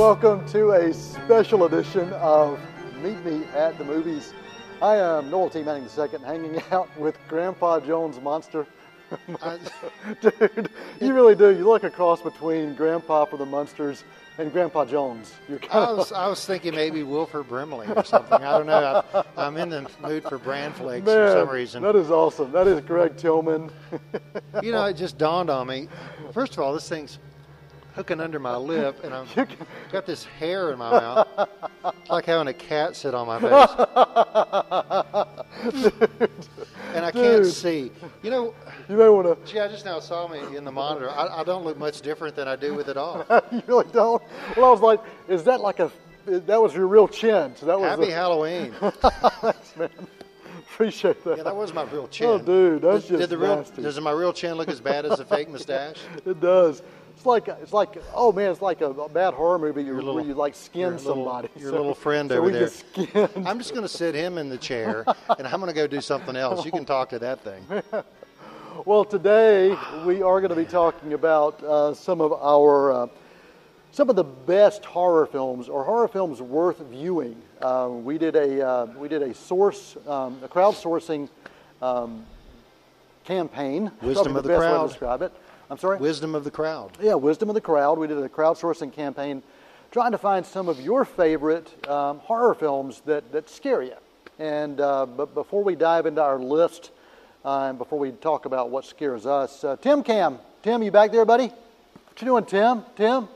welcome to a special edition of Meet Me at the Movies. I am Noel T. Manning II, hanging out with Grandpa Jones Monster. Dude, you really do. You look a cross between Grandpa for the Munsters and Grandpa Jones. You're kind I was, I was thinking maybe Wilford Brimley or something. I don't know. I'm, I'm in the mood for brand flakes Man, for some reason. That is awesome. That is Greg Tillman. You know, it just dawned on me. First of all, this thing's hooking under my lip, and I've got this hair in my mouth. It's like having a cat sit on my face. and I can't Dude. see. You know, You may want to. gee, I just now saw me in the monitor. I, I don't look much different than I do with it off. to. you really don't. Well, I was like, is that like a? That was your real chin. So that was. Happy a- Halloween. Thanks, man. Appreciate that. Yeah, that was my real oh, chin. Oh, dude, that's Did- just did the real, nasty. Does my real chin look as bad as a fake mustache? It does. It's like it's like oh man, it's like a, a bad horror movie Your where little- you like skin your little- somebody. your little friend so over there. Skinned. I'm just going to sit him in the chair, and I'm going to go do something else. You can talk to that thing. Well, today we are going to be talking about uh, some of our uh, some of the best horror films or horror films worth viewing. Uh, we did a uh, we did a source um, a crowdsourcing um, campaign. Wisdom Probably of the best way to crowd. describe it. I'm sorry. Wisdom of the crowd. Yeah, Wisdom of the Crowd. We did a crowdsourcing campaign trying to find some of your favorite um, horror films that, that scare you. And uh, but before we dive into our list, uh, and before we talk about what scares us, uh, Tim Cam, Tim, you back there, buddy? What you doing, Tim? Tim?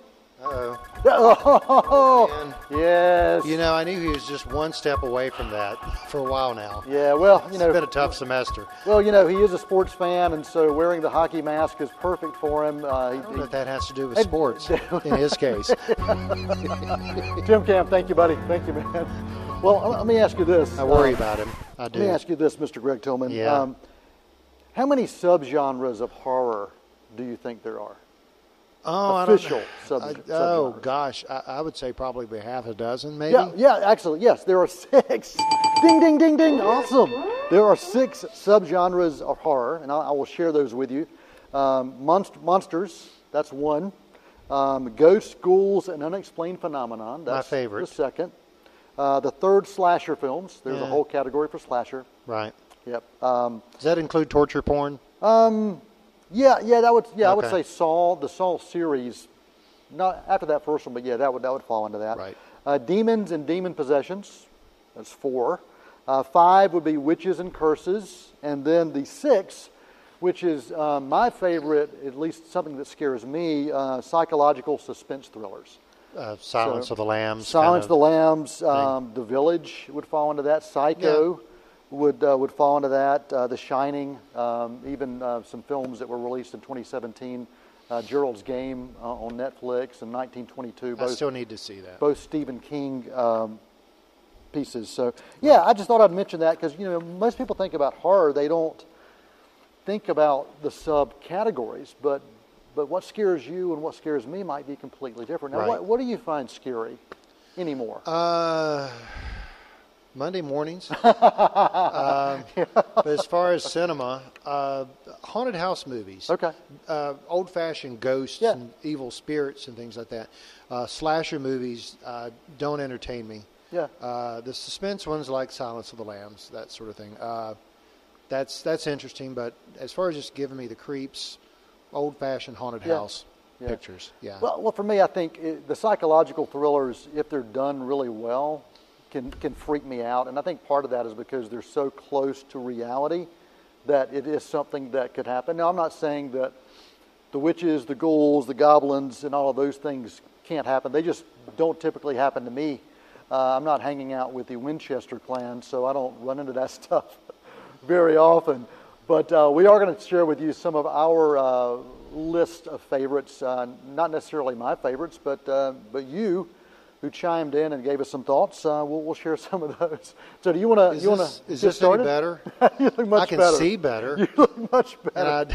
Uh-oh. Oh, Man. yes. You know, I knew he was just one step away from that for a while now. yeah, well, you It's know, it's been a tough semester. well, you know, he is a sports fan, and so wearing the hockey mask is perfect for him. Uh, I don't know what that has to do with sports in his case. Tim Cam, thank you, buddy. Thank you, man. Well, let me ask you this. I worry Uh, about him. I do. Let me ask you this, Mr. Greg Tillman. Yeah. Um, how many subgenres of horror do you think there are? Oh, official know. sub- I- subgenres. oh gosh, I, I would say probably half a dozen, maybe. Yeah, yeah, actually, yes, there are six. ding, ding, ding, ding. Awesome. There are six subgenres of horror, and I, I will share those with you. Um, monst- monsters, that's one. Um, ghosts, ghouls, and unexplained phenomenon. That's favorite. The second. Uh, the third, slasher films. There's a whole category for slasher. Right. Yep. Um, Does that include torture porn? Yeah, yeah, that would yeah, I would say Saw, the Saw series. Not after that first one, but yeah, that would that would fall into that. Right. Uh, demons and demon possessions. That's four. Uh, five would be witches and curses, and then the six, which is uh, my favorite, at least something that scares me, uh, psychological suspense thrillers. Uh, Silence So, of the Lambs. Silence of the Lambs, um, The Village would fall into that. Psycho would uh, would fall into that. Uh, the Shining, um, even uh, some films that were released in 2017. Uh, Gerald's Game uh, on Netflix in 1922. I Both still need to see that. both Stephen King um, pieces. So yeah, I just thought I'd mention that because you know most people think about horror, they don't think about the subcategories, but but what scares you and what scares me might be completely different. Now, Right. what, what do you find scary anymore? Uh, Monday mornings. um, but as far as cinema, uh, haunted house movies. Okay. Uh, old-fashioned ghosts Yeah. and evil spirits and things like that. Uh, slasher movies uh, don't entertain me. Yeah. Uh, the suspense ones like Silence of the Lambs, that sort of thing. Uh, that's that's interesting, but as far as just giving me the creeps, old-fashioned haunted Yeah. house Yeah. pictures. Yeah. Well, well, for me, I think it, the psychological thrillers, if they're done really well, can can freak me out, and I think part of that is because they're so close to reality that it is something that could happen. Now, I'm not saying that the witches, the ghouls, the goblins, and all of those things can't happen. They just don't typically happen to me. Uh, I'm not hanging out with the Winchester clan, so I don't run into that stuff very often. But uh, we are going to share with you some of our uh, list of favorites. Uh, not necessarily my favorites, but uh, but you who chimed in and gave us some thoughts. Uh, we'll, we'll share some of those. So, do you want to is you want this, to is this any started? better? you look much I can better. see better. You look much better.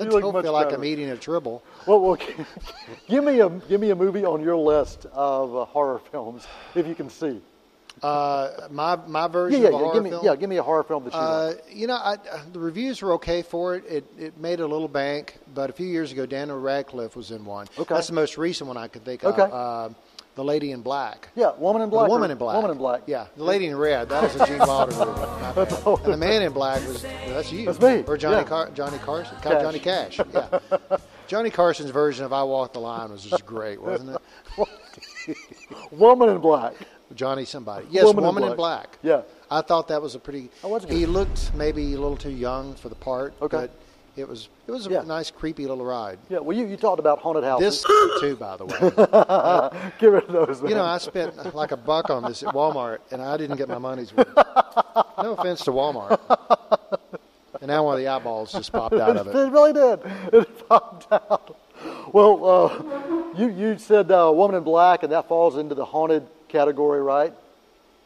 I don't feel like. I'm eating a tribble. Well, well give me a give me a movie on your list of uh, horror films if you can see. Uh, my my version yeah, of a yeah. horror Give me film. yeah, give me a horror film that you Uh, like. you know, I, uh, the reviews were okay for it. It it made a little bank, but a few years ago, Daniel Radcliffe was in one. Okay. That's the most recent one I could think Okay. of. Uh, The Lady in Black. Yeah, Woman in Black. The Woman in Black. Woman in Black. Yeah, The Lady in Red. That was a Gene Wilder movie. And the Man in Black was that's you. That's me, Or Johnny yeah. Car- Johnny Carson. Cash. Johnny Cash. Yeah. Johnny Carson's version of I Walk the Line was just great, wasn't it? Woman in Black. Johnny somebody. Yes, Woman Woman, in in Black. Yeah. I thought that was a pretty. Was. He looked maybe a little too young for the part. Okay. But it was it was a Yeah. nice, creepy little ride. Yeah, well, you, you talked about haunted houses. This too, by the way. Get rid of those. You know, I spent like a buck on this at Walmart, and I didn't get my money's worth. No offense to Walmart. And now one of the eyeballs just popped out of it. It really did. It popped out. Well, uh, you you said uh, Woman in Black, and that falls into the haunted category, right?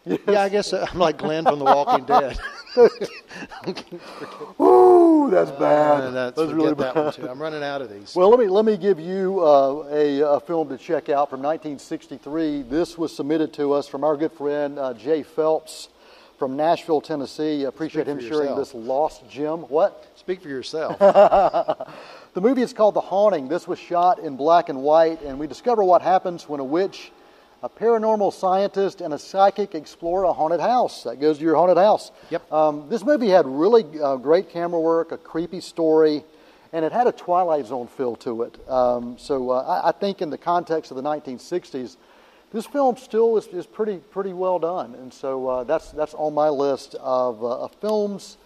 Yeah, I guess uh, I'm like Glenn from The Walking Dead. Ooh, that's bad. And that's, that's really that bad. too. I'm running out of these. Well, let me let me give you uh, a, a film to check out from 1963. This was submitted to us from our good friend uh, Jay Phelps from Nashville, Tennessee. I appreciate him for sharing yourself. this lost gem. What? Speak for yourself. The movie is called The Haunting. This was shot in black and white, and we discover what happens when a witch, a paranormal scientist, and a psychic explore a haunted house. That goes to your haunted house. Yep. Um, this movie had really uh, great camera work, a creepy story, and it had a Twilight Zone feel to it. Um, so uh, I, I think in the context of the 1960s, this film still is, is pretty pretty well done, and so uh, that's that's on my list of, uh, of films,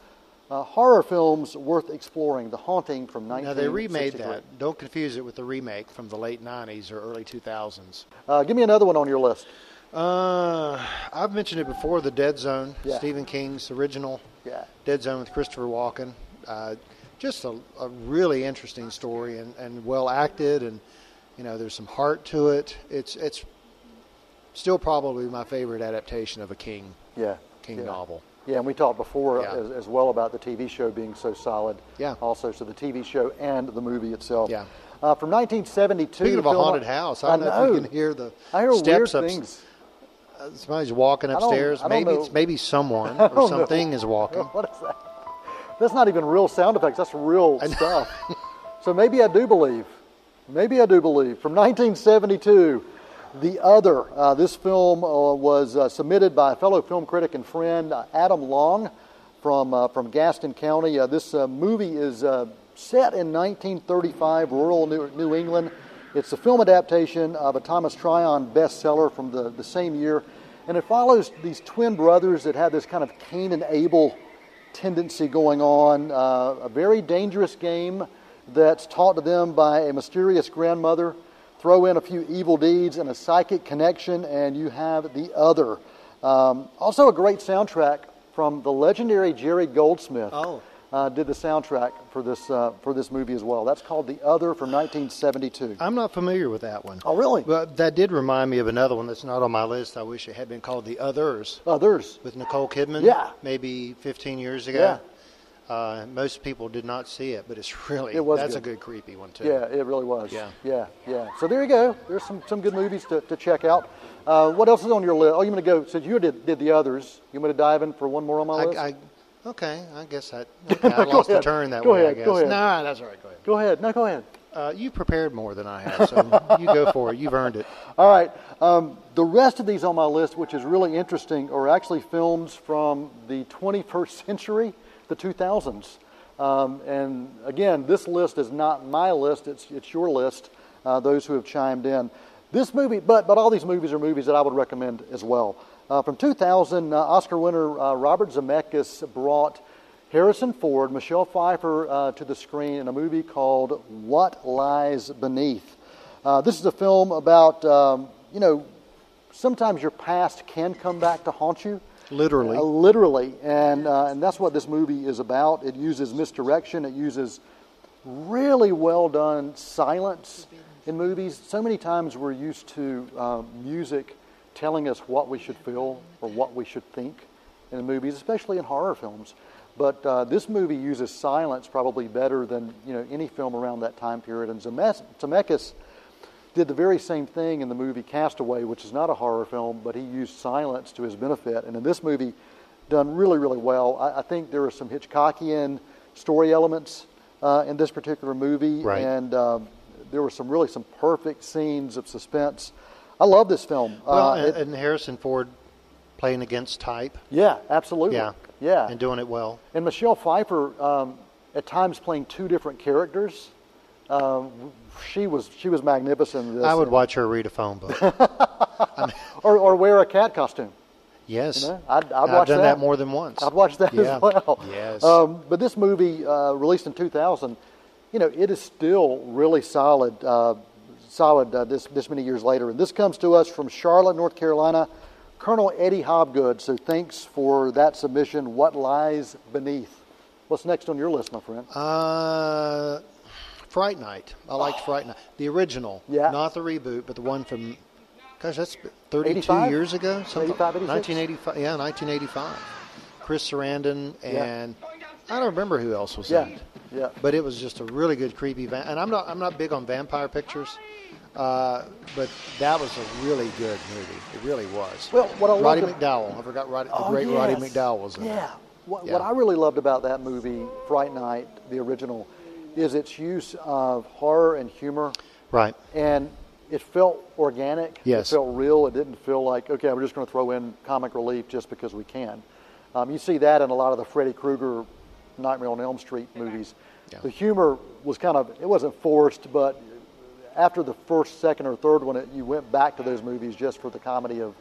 uh, horror films worth exploring. The Haunting from 1963. now they remade that. Don't confuse it with the remake from the late '90s or early 2000s. Uh, give me another one on your list. Uh, I've mentioned it before. The Dead Zone, Yeah. Stephen King's original Yeah. Dead Zone with Christopher Walken. Uh, just a, a really interesting story and, and well acted, and you know there's some heart to it. It's it's still probably my favorite adaptation of a King Yeah. King yeah. novel. Yeah, and we talked before Yeah. as, as well about the TV show being so solid. Yeah. Also, so the TV show and the movie itself. Yeah. Uh, from 1972. Speaking of a haunted house, I don't know, if you can hear the I hear steps weird things. uh, Somebody's walking upstairs. I maybe know. it's maybe someone or know. something is walking. What is that? That's not even real sound effects. That's real stuff. so maybe I do believe. Maybe I do believe. From 1972, The Other. Uh, this film uh, was uh, submitted by a fellow film critic and friend, uh, Adam Long, from uh, from Gaston County. Uh, this movie is set in 1935, rural New, New England. It's a film adaptation of a Thomas Tryon bestseller from the, the same year, and it follows these twin brothers that have this kind of Cain and Abel tendency going on. A very dangerous game that's taught to them by a mysterious grandmother. Throw in a few evil deeds and a psychic connection, and you have the other. Um, also, a great soundtrack from the legendary Jerry Goldsmith. Oh. Uh, did the soundtrack for this uh, for this movie as well. That's called The Other from 1972. I'm not familiar with that one. Oh, really? But that did remind me of another one that's not on my list. I wish it had been called The Others Others. with Nicole Kidman. Yeah. Maybe 15 years ago. Yeah. Uh, most people did not see it, but it's really It was that's good. a good creepy one too. Yeah, it really was. Yeah. yeah, yeah. So there you go. There's some, some good movies to, to check out. Uh, what else is on your list? Oh, you want to go? Since you did, did the others, you want to dive in for one more on my list? I, I, okay, I guess I, okay, I lost ahead. a turn that Go way. ahead, I guess. go ahead. Nah, that's all right. Go ahead. go ahead. No, go ahead. Uh, you prepared more than I have, so you go for it. You've earned it. All right. Um, the rest of these on my list, which is really interesting, are actually films from the 21st century, the 2000s. Um, and again, this list is not my list; it's it's your list. Uh, those who have chimed in. This movie, but but all these movies are movies that I would recommend as well. Uh, from 2000, uh, Oscar winner uh, Robert Zemeckis brought Harrison Ford, Michelle Pfeiffer uh, to the screen in a movie called What Lies Beneath. Uh, this is a film about, um, you know, sometimes your past can come back to haunt you. Literally. Uh, literally. And, uh, and that's what this movie is about. It uses misdirection, it uses really well done silence in movies. So many times we're used to uh, music telling us what we should feel or what we should think in movies, especially in horror films. But uh, this movie uses silence probably better than you know any film around that time period. And Zemeckis did the very same thing in the movie Castaway, which is not a horror film, but he used silence to his benefit. And in this movie, done really, really well. I, I think there are some Hitchcockian story elements uh, in this particular movie, Right. and um, there were some really some perfect scenes of suspense. I love this film. Well, Uh, and, it- and Harrison Ford playing against type. yeah, absolutely. Yeah. yeah. And doing it well. And Michelle Pfeiffer, um, at times playing two different characters. Um, she was she was magnificent. I would watch her read a phone book. or or wear a cat costume. Yes. You know, I'd, I'd I've watch done that. that more than once. I'd watch that Yeah. as well. Yes. Um, but this movie, uh, released in 2000, you know, it is still really solid. Uh, solid uh, this this many years later, and this comes to us from Charlotte, North Carolina. Colonel Eddie Hobgood. So thanks for that submission. What lies beneath? What's next on your list, my friend? Uh, Fright Night. I liked Fright Night. The original. Yeah. Not the reboot, but the one from, gosh, that's 32 85? years ago? Something- 85, 1985. Yeah, 1985. Chris Sarandon Yeah. and I don't remember who else was Yeah, in it. yeah. But it was just a really good creepy va- and I'm not I'm not big on vampire pictures. Uh, but that was a really good movie. It really was. Well, what I Roddy loved McDowall. I forgot Roddy, oh, the Oh, great Roddy yes. McDowall was in it. What, Yeah. what I really loved about that movie, Fright Night, the original, is its use of horror and humor, Right. and it felt organic. Yes. It felt real. It didn't feel like okay, we're just going to throw in comic relief just because we can. Um, you see that in a lot of the Freddy Krueger, Nightmare on Elm Street movies. Yeah. The humor was kind of it wasn't forced, but after the first, second, or third one, it, you went back to those movies just for the comedy of,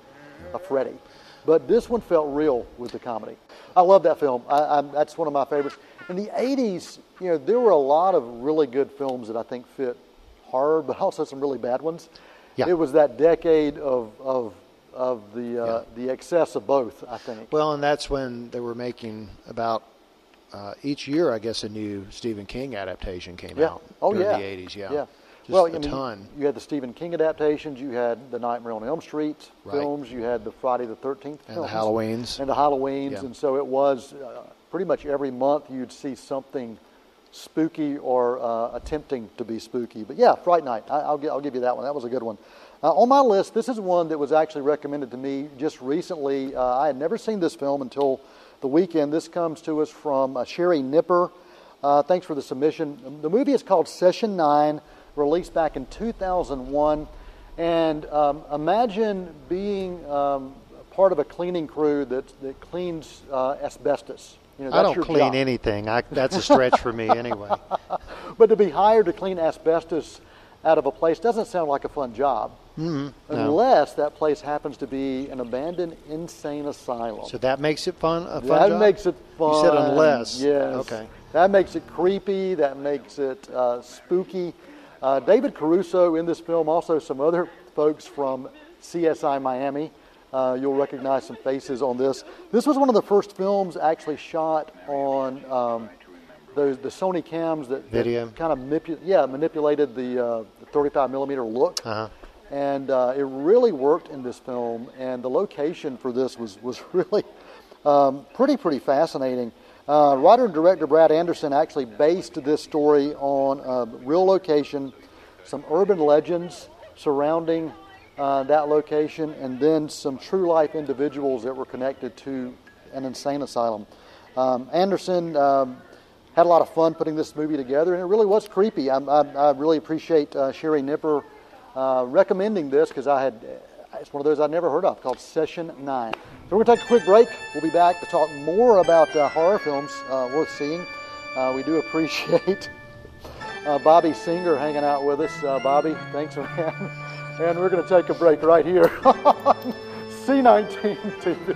of Freddy. But this one felt real with the comedy. I love that film. I, I, that's one of my favorites. In the '80s, you know, there were a lot of really good films that I think fit horror, but also some really bad ones. Yeah. It was that decade of of of the uh, the excess of both. I think. Well, and that's when they were making about uh, each year, I guess, a new Stephen King adaptation came Yeah. out. Oh yeah. the '80s. Yeah. Yeah. Just well, a I mean, ton. You had the Stephen King adaptations. You had the Nightmare on Elm Street Right. films. You had the Friday the Thirteenth And the. Halloweens. And the Halloweens. Yeah. And so it was uh, pretty much every month you'd see something spooky or uh, attempting to be spooky. But yeah, Fright Night. I, I'll, gi- I'll give you that one. That was a good one. Uh, on my list, this is one that was actually recommended to me just recently. Uh, I had never seen this film until the weekend. This comes to us from uh, Sherry Nipper. Uh, thanks for the submission. The movie is called Session 9, released back in 2001. And um, imagine being um, part of a cleaning crew that, that cleans uh, asbestos. You know, I don't clean job. anything. I, that's a stretch for me anyway. But to be hired to clean asbestos out of a place doesn't sound like a fun job. Mm-hmm. Unless that place happens to be an abandoned insane asylum. So that makes it fun. A fun that job? makes it fun. You said unless. Yes. Okay. That makes it creepy. That makes it uh, spooky. Uh, David Caruso in this film, also some other folks from CSI Miami. Uh, you'll recognize some faces on this. This was one of the first films actually shot on um, those the Sony cams that, that kind of manipu- yeah manipulated the, uh, the 35 millimeter look Uh-huh. and uh, it really worked in this film. And the location for this was was really um, pretty pretty fascinating. Uh, writer and director Brad Anderson actually based this story on a real location, some urban legends surrounding uh, that location, and then some true life individuals that were connected to an insane asylum. Um, Anderson um, had a lot of fun putting this movie together, and it really was creepy. I, I, I really appreciate uh, Sherry Nipper uh, recommending this because I had it's one of those I'd never heard of called Session Nine. So we're going to take a quick break. We'll be back to talk more about uh, horror films uh, worth seeing. Uh, we do appreciate uh, Bobby Singer hanging out with us. Uh, Bobby, thanks, man. And we're going to take a break right here on C19 TV.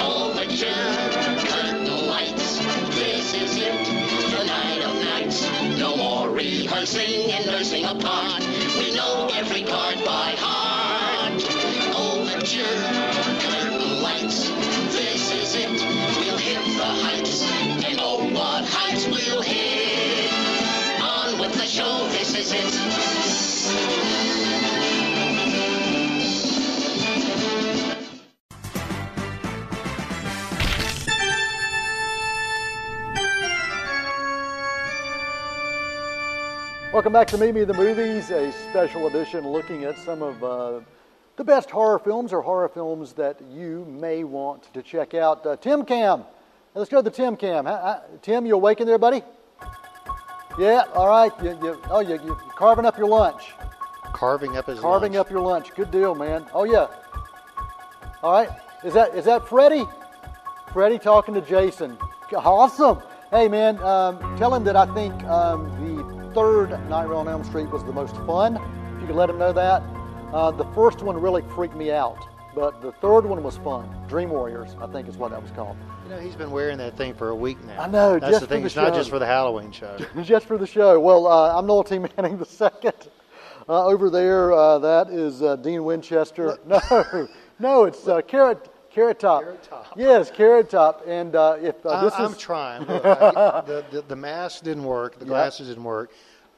Overture, curtain rehearsing and nursing a part. We know every card by heart. Welcome back to Meet Me in the Movies, a special edition looking at some of uh, the best horror films or horror films that you may want to check out. Uh, Tim Cam, Let's go to the Tim cam. Tim, you awake in there, buddy? Yeah, all right. You, you, oh, you, you're carving up your lunch. Carving up his Carving lunch. up your lunch. Good deal, man. Oh, yeah. All right. Is that is that Freddie? Freddie talking to Jason. Awesome. Hey, man, um, tell him that I think um, third Nightmare on Elm Street was the most fun. If you could let him know that. Uh, the first one really freaked me out, but the third one was fun. Dream Warriors, I think is what that was called. You know, he's been wearing that thing for a week now. I know, That's just the for thing. the it's not just for the Halloween show. just for the show. Well, uh, I'm Noel T. Manning the second. Uh, over there, uh, that is uh, Dean Winchester. No, no, it's uh, Carrot Carrot Top. Carrot Top. Yes, Carrot Top. And uh, if uh, this I, I'm is trying. Look, I- the, the, the mask didn't work. The Yeah. glasses didn't work.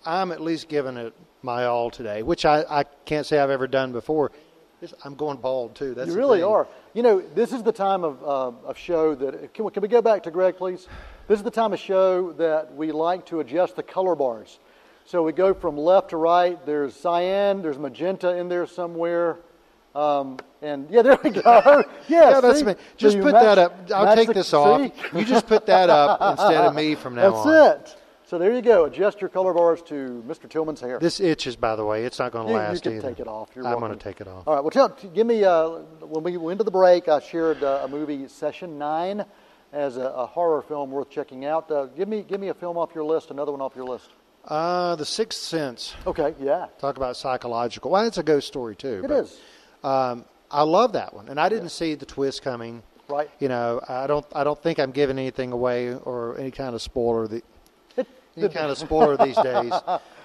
I'm at least giving it my all today, which I, I can't say I've ever done before. This- I'm going bald too. That's you really thing. are. You know, this is the time of uh, of show that can we, can we go back to Greg, please? This is the time of show that we like to adjust the color bars. So we go from left to right. There's cyan. There's magenta in there somewhere. Um, and yeah, there we go. Yeah, Yeah, that's see? me. Just you put match- that up. I'll take the- this off. see? You just put that up instead of me from now That's on. it. So there you go. Adjust your color bars to Mr. Tillman's hair. This itches, by the way. It's not going to You- you last can either. take it off. You're I'm going to take it off. All right. Well, tell, give me uh, when we went to the break. I shared uh, a movie, Session Nine, as a, a horror film worth checking out. Uh, give me give me a film off your list. Another one off your list. Uh, the Sixth Sense. Okay. Yeah. Talk about psychological. Well, it's a ghost story too. It is. Um, I love that one, and I didn't see the twist coming. Right. You know, I don't. I don't think I'm giving anything away or any kind of spoiler. The, any kind of spoiler these days.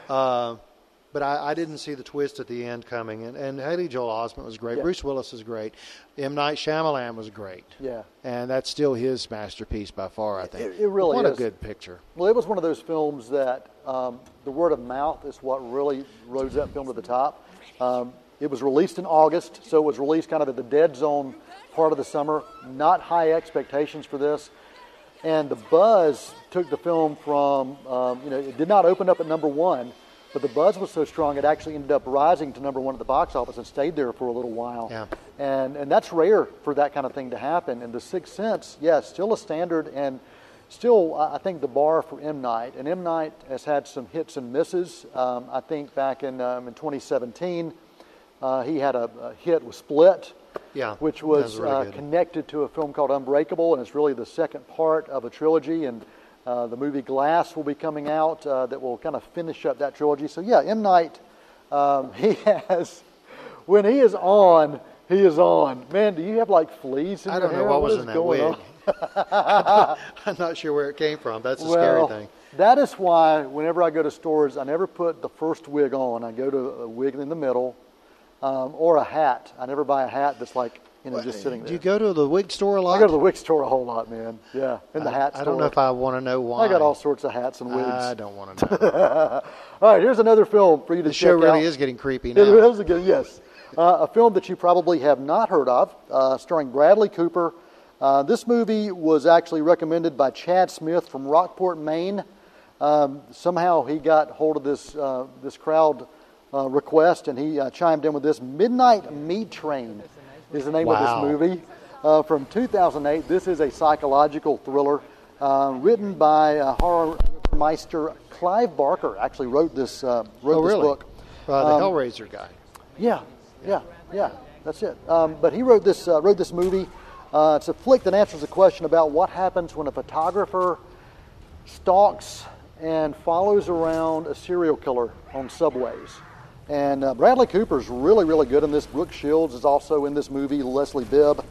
Uh, but I, I didn't see the twist at the end coming. And, and Haley Joel Osment was great. Yeah. Bruce Willis is great. M. Night Shyamalan was great. Yeah. And that's still his masterpiece by far, I think. It- it really what is. What a good picture. Well, it was one of those films that um, the word of mouth is what really rose that film to the top. Um, it was released in August, so it was released kind of at the dead zone part of the summer. Not high expectations for this. And the buzz took the film from, um, you know, it did not open up at number one, but the buzz was so strong it actually ended up rising to number one at the box office and stayed there for a little while. Yeah. And, and that's rare for that kind of thing to happen. And The Sixth Sense, yes, still a standard and still, I I think, the bar for M. Night. And M. Night has had some hits and misses. Um, I think back in, um, in 2017, uh, he had a, a hit with Split, Yeah, which was, really uh, connected to a film called Unbreakable, and it's really the second part of a trilogy. And uh, the movie Glass will be coming out uh, that will kind of finish up that trilogy. So yeah, M Night, um, he has when he is on, he is on. Man, do you have like fleas in I your don't know hair? what was in that wig. I'm not sure where it came from. That's the well, scary thing. that is why whenever I go to stores, I never put the first wig on. I go to a wig in the middle, um, or a hat. I never buy a hat that's like you know just sitting there. Do you go to the wig store a lot? I go to the wig store a whole lot, man. Yeah, in the I- hat I don't know if I want to know why. I got all sorts of hats and wigs. I don't want to know. All right, here's another film for you to the show really out. is getting creepy now. is again, yes. Uh, a film that you probably have not heard of, uh, starring Bradley Cooper. Uh, this movie was actually recommended by Chad Smith from Rockport, Maine. Um, somehow he got hold of this uh, this crowd uh, request, and he uh, chimed in with this. Midnight Meat Train is the name Wow. of this movie uh, from 2008. This is a psychological thriller uh, written by uh, horror meister Clive Barker. Actually wrote this uh, wrote Oh, this book. Uh, the Um, Hellraiser guy. Yeah, yeah, yeah. That's it. Um, but he wrote this uh, wrote this movie. Uh, it's a flick that answers the question about what happens when a photographer stalks and follows around a serial killer on subways. And uh, Bradley Cooper's really, really good in this. Brooke Shields is also in this movie. Leslie Bibb.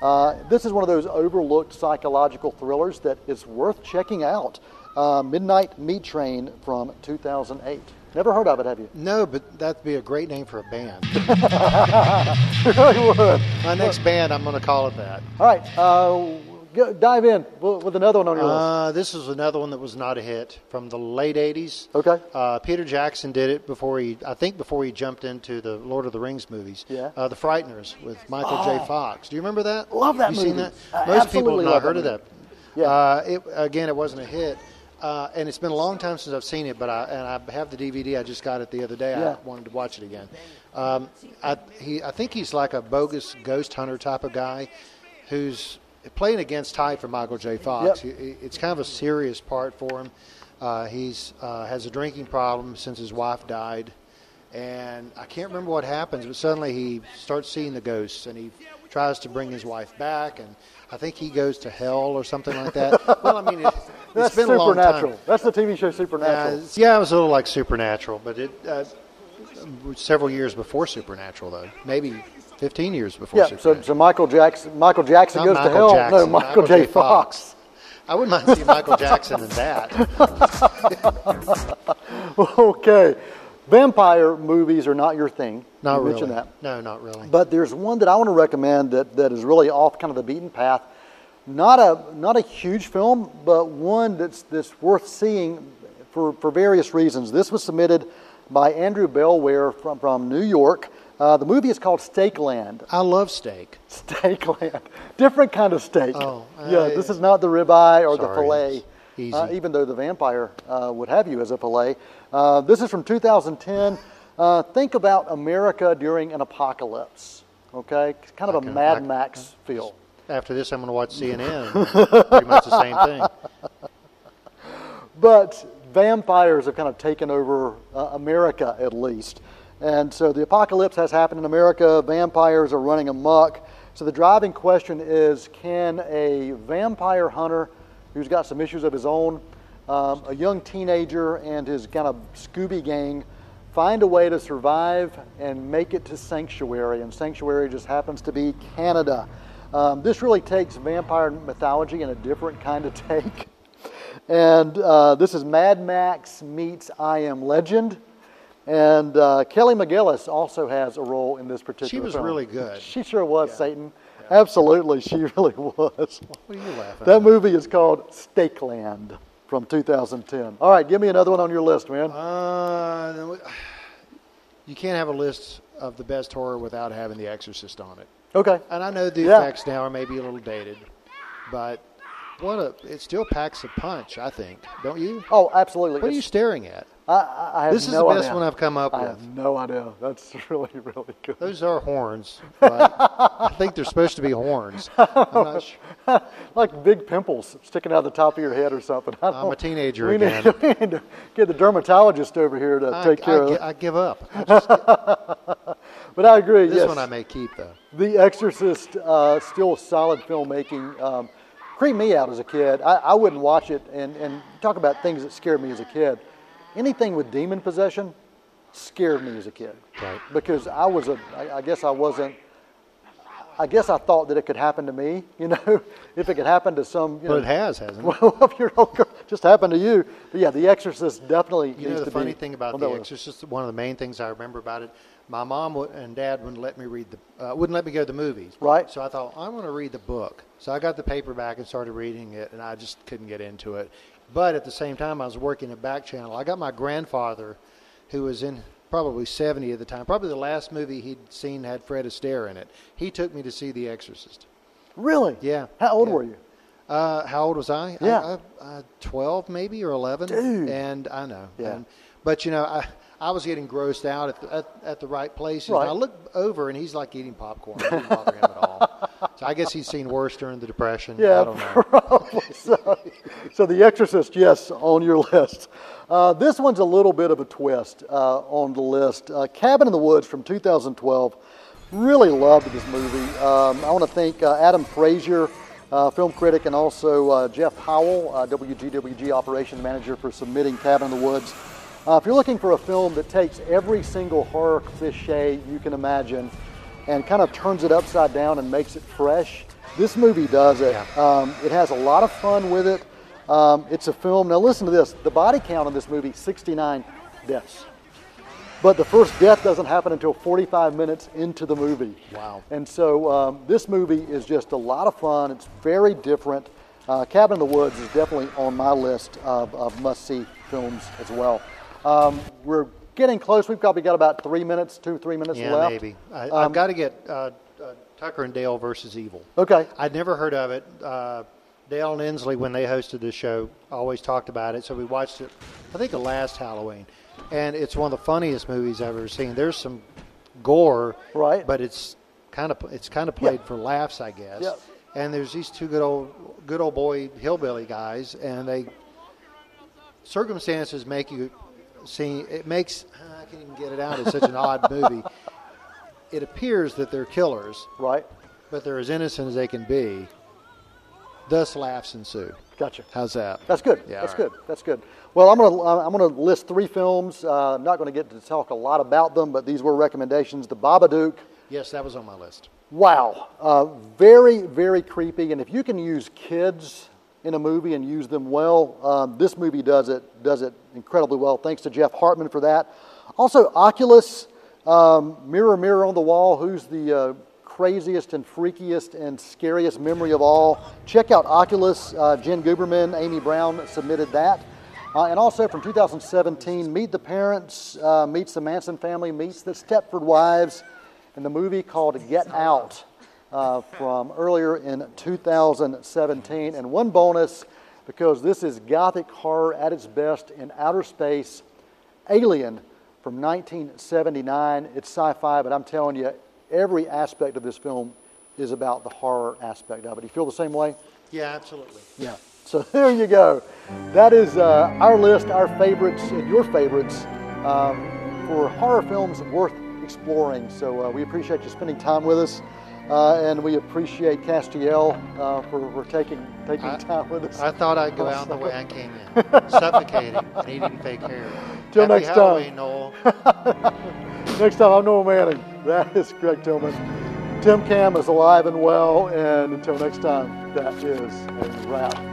Uh, this is one of those overlooked psychological thrillers that is worth checking out. Uh, Midnight Meat Train from 2008. Never heard of it, have you? No, but that'd be a great name for a band. Really would. My next band, I'm going to call it that. All right, uh, go, dive in with another one on your list. Uh, this is another one that was not a hit from the late '80s. Okay. Uh, Peter Jackson did it before he, I think, before he jumped into the Lord of the Rings movies. Yeah. Uh, the Frighteners with Michael J. Fox. Do you remember that? Love that you seen that? Most people have not heard of that. Yeah. Uh, it, again, it wasn't a hit. Uh, and it's been a long time since I've seen it, but I and I have the DVD. I just got it the other day. Yeah. I wanted to watch it again. Um, I, he, I think he's like a bogus ghost hunter type of guy, who's playing against type for Michael J. Fox. Yep. It- It's kind of a serious part for him. Uh, he's uh, has a drinking problem since his wife died, and I can't remember what happens, but suddenly he starts seeing the ghosts, and he tries to bring his wife back, and I think he goes to hell or something like that. well, I mean, it, That's it's been a long Supernatural. time. That's the TV show Uh, Supernatural. it's- yeah, it was a little like Supernatural, but it uh, several years before Supernatural, though, maybe 15 years before yeah. So, Supernatural. so Michael Jackson. Michael Jackson Not goes Michael to hell. Jackson, no, Michael, Michael J. J. Fox. Fox. I wouldn't mind seeing Michael Jackson in that. okay. Vampire movies are not your thing. Not you really. mentioned that. No, not really. But there's one that I want to recommend that, that is really off kind of the beaten path. Not a not a huge film, but one that's that's worth seeing for, for various reasons. This was submitted by Andrew Bellware from, from New York. Uh, the movie is called Stakeland. I love steak. Steakland, different kind of steak. Oh, yeah. I- this is not the ribeye or the fillet. it's Uh, easy. even though the vampire uh, would have you as a fillet. Uh, this is from 2010. Uh, think about America during an apocalypse. Okay, kind of a Mad I- Max feel. After this, I'm going to watch CNN. Pretty much the same thing. But vampires have kind of taken over uh, America at least. And so the apocalypse has happened in America. Vampires are running amok. So the driving question is can a vampire hunter who's got some issues of his own, um, a young teenager and his kind of Scooby gang, find a way to survive and make it to Sanctuary? And Sanctuary just happens to be Canada. Um, this really takes vampire mythology in a different kind of take. And uh, this is Mad Max meets I Am Legend. And uh, Kelly McGillis also has a role in this particular She was film. really good. She sure was, Satan. Absolutely, she really was. What are you laughing That at? movie is called Stakeland from 2010. All right, give me another one on your list, man. Uh, you can't have a list of the best horror without having The Exorcist on it. Okay. And I know the Yeah. effects now are maybe a little dated, but what a it still packs a punch. I think, don't you? Oh, absolutely. What are you staring at? I, I, have This is no the best idea. one I've come up I with. I have no idea. That's really, really good. Those are horns, but I think they're supposed to be horns. I'm not sure. like big pimples sticking out of the top of your head or something. I I'm a teenager we again. Need, we need to get the dermatologist over here to I, take care of it. I give up. But I agree. this yes. one I may keep though. The Exorcist, uh, still solid filmmaking. Um, creeped me out as a kid. I, I wouldn't watch it. And, and talk about things that scared me as a kid. Anything with demon possession scared me as a kid. Right. Because I was a, I, I guess I wasn't. I guess I thought that it could happen to me. You know, if it could happen to some. You But know, it has, hasn't it? well, if you're just happened to you. But yeah, The Exorcist definitely You know the funny thing about The. Exorcist. One of the main things I remember about it, my mom would- and dad wouldn't let me read the uh, wouldn't let me go to the movies. Right. So I thought I'm going to read the book. So I got the paperback and started reading it, and I just couldn't get into it. But at the same time, I was working at Back Channel. I got my grandfather, who was in probably 70 at the time. Probably the last movie he'd seen had Fred Astaire in it. He took me to see The Exorcist. Really? Yeah. How old Yeah. were you? Uh, how old was I? Yeah. I, I, uh, 12 maybe or 11. Dude. And I know. Yeah. And, but, you know, I, I was getting grossed out at the, at, at the right places. Right. And I looked over and he's like eating popcorn. It didn't bother him at all. So I guess he's seen worse during the Depression. Yeah, I don't know. probably so. So The Exorcist, yes, on your list. Uh, this one's a little bit of a twist uh, on the list. Uh, Cabin in the Woods from 2012. Really loved this movie. Um, I want to thank uh, Adam Frazier, uh, film critic, and also uh, Jeff Howell, uh, WGWG operations manager, for submitting Cabin in the Woods. Uh, if you're looking for a film that takes every single horror cliche you can imagine and kind of turns it upside down and makes it fresh, this movie does it. Yeah. Um, it has a lot of fun with it. Um, it's a film. Now, listen to this the body count in this movie 69 deaths. But the first death doesn't happen until 45 minutes into the movie. Wow. And so um, this movie is just a lot of fun. It's very different. Uh, Cabin in the Woods is definitely on my list of, of must see films as well. Um, we're getting close. We've probably got about three minutes, two, three minutes Yeah, left. maybe. I, Um, I've got to get uh, uh, Tucker and Dale versus Evil. Okay. I'd never heard of it. Uh, Dale and Inslee, when they hosted this show, always talked about it. So we watched it, I think, the last Halloween. And it's one of the funniest movies I've ever seen. There's some gore, Right. But it's kind of it's kind of played Yeah. for laughs, I guess. Yeah. and there's these two good old good old boy hillbilly guys, and they circumstances make you see. It makes I can't even get it out. It's such an odd movie. It appears that they're killers, Right? but they're as innocent as they can be. Thus, laughs ensue. Gotcha. How's that? That's good. Yeah, That's right. good. That's good. Well, I'm gonna I'm gonna list three films. Uh, I'm not gonna get to talk a lot about them, but these were recommendations. The Babadook. Yes, that was on my list. Wow, uh, very very creepy. And if you can use kids in a movie and use them well, um, this movie does it does it incredibly well. Thanks to Jeff Hartman for that. Also, Oculus. Um, mirror, mirror on the wall. Who's the uh, craziest and freakiest and scariest memory of all? Check out Oculus. Uh, Jen Guberman, Amy Brown submitted that. Uh, and also from 2017, Meet the Parents, uh, meets the Manson family, meets the Stepford Wives, and the movie called Get Out uh, from earlier in 2017. And one bonus, because this is gothic horror at its best in outer space, Alien from 1979. It's sci fi, but I'm telling you, every aspect of this film is about the horror aspect of it. You feel the same way? Yeah, absolutely. Yeah. So there you go. That is uh, our list, our favorites, and your favorites um, for horror films worth exploring. So uh, we appreciate you spending time with us, uh, and we appreciate Castiel uh, for, for taking taking I- time with us. I thought I'd go out the way I came in, suffocating and eating fake hair. Till next time. Noel. Next time, I'm Noel Manning. That is Greg Tillman. Tim Cam is alive and well, and until next time, that is a wrap.